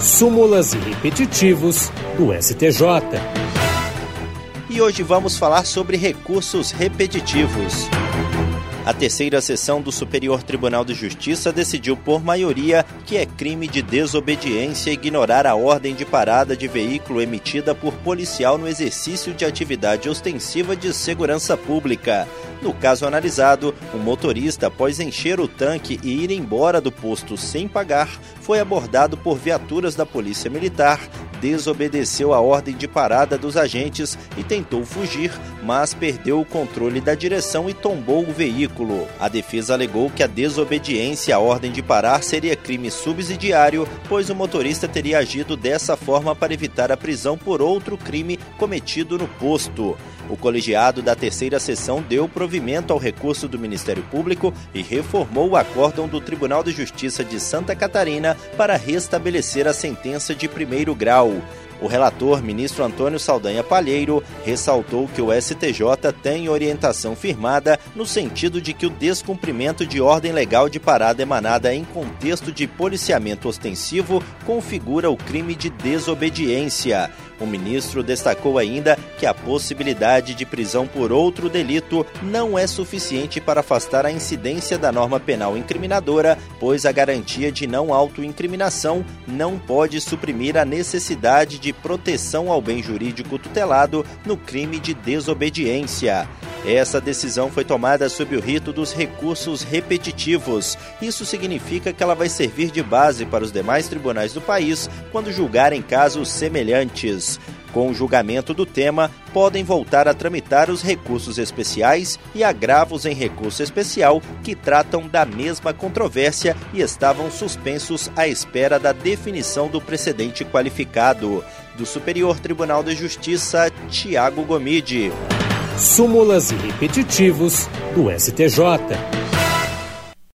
súmulas e repetitivos do STJ. E hoje vamos falar sobre recursos repetitivos. A terceira sessão do Superior Tribunal de Justiça decidiu por maioria que é crime de desobediência ignorar a ordem de parada de veículo emitida por policial no exercício de atividade ostensiva de segurança pública. No caso analisado, o motorista, após encher o tanque e ir embora do posto sem pagar, foi abordado por viaturas da Polícia Militar, desobedeceu a ordem de parada dos agentes e tentou fugir, mas perdeu o controle da direção e tombou o veículo. A defesa alegou que a desobediência à ordem de parar seria crime subsidiário, pois o motorista teria agido dessa forma para evitar a prisão por outro crime cometido no posto. O colegiado da terceira sessão deu provimento ao recurso do Ministério Público e reformou o acórdão do Tribunal de Justiça de Santa Catarina para restabelecer a sentença de primeiro grau. O relator, ministro Antônio Saldanha Palheiro, ressaltou que o STJ tem orientação firmada no sentido de que o descumprimento de ordem legal de parada emanada em contexto de policiamento ostensivo configura o crime de desobediência. O ministro destacou ainda que a possibilidade de prisão por outro delito não é suficiente para afastar a incidência da norma penal incriminadora, pois a garantia de não autoincriminação não pode suprimir a necessidade de proteção ao bem jurídico tutelado no crime de desobediência. Essa decisão foi tomada sob o rito dos recursos repetitivos. Isso significa que ela vai servir de base para os demais tribunais do país quando julgarem casos semelhantes. Com o julgamento do tema, podem voltar a tramitar os recursos especiais e agravos em recurso especial que tratam da mesma controvérsia e estavam suspensos à espera da definição do precedente qualificado. Do Superior Tribunal de Justiça, Tiago Gomide súmulas e repetitivos do STJ.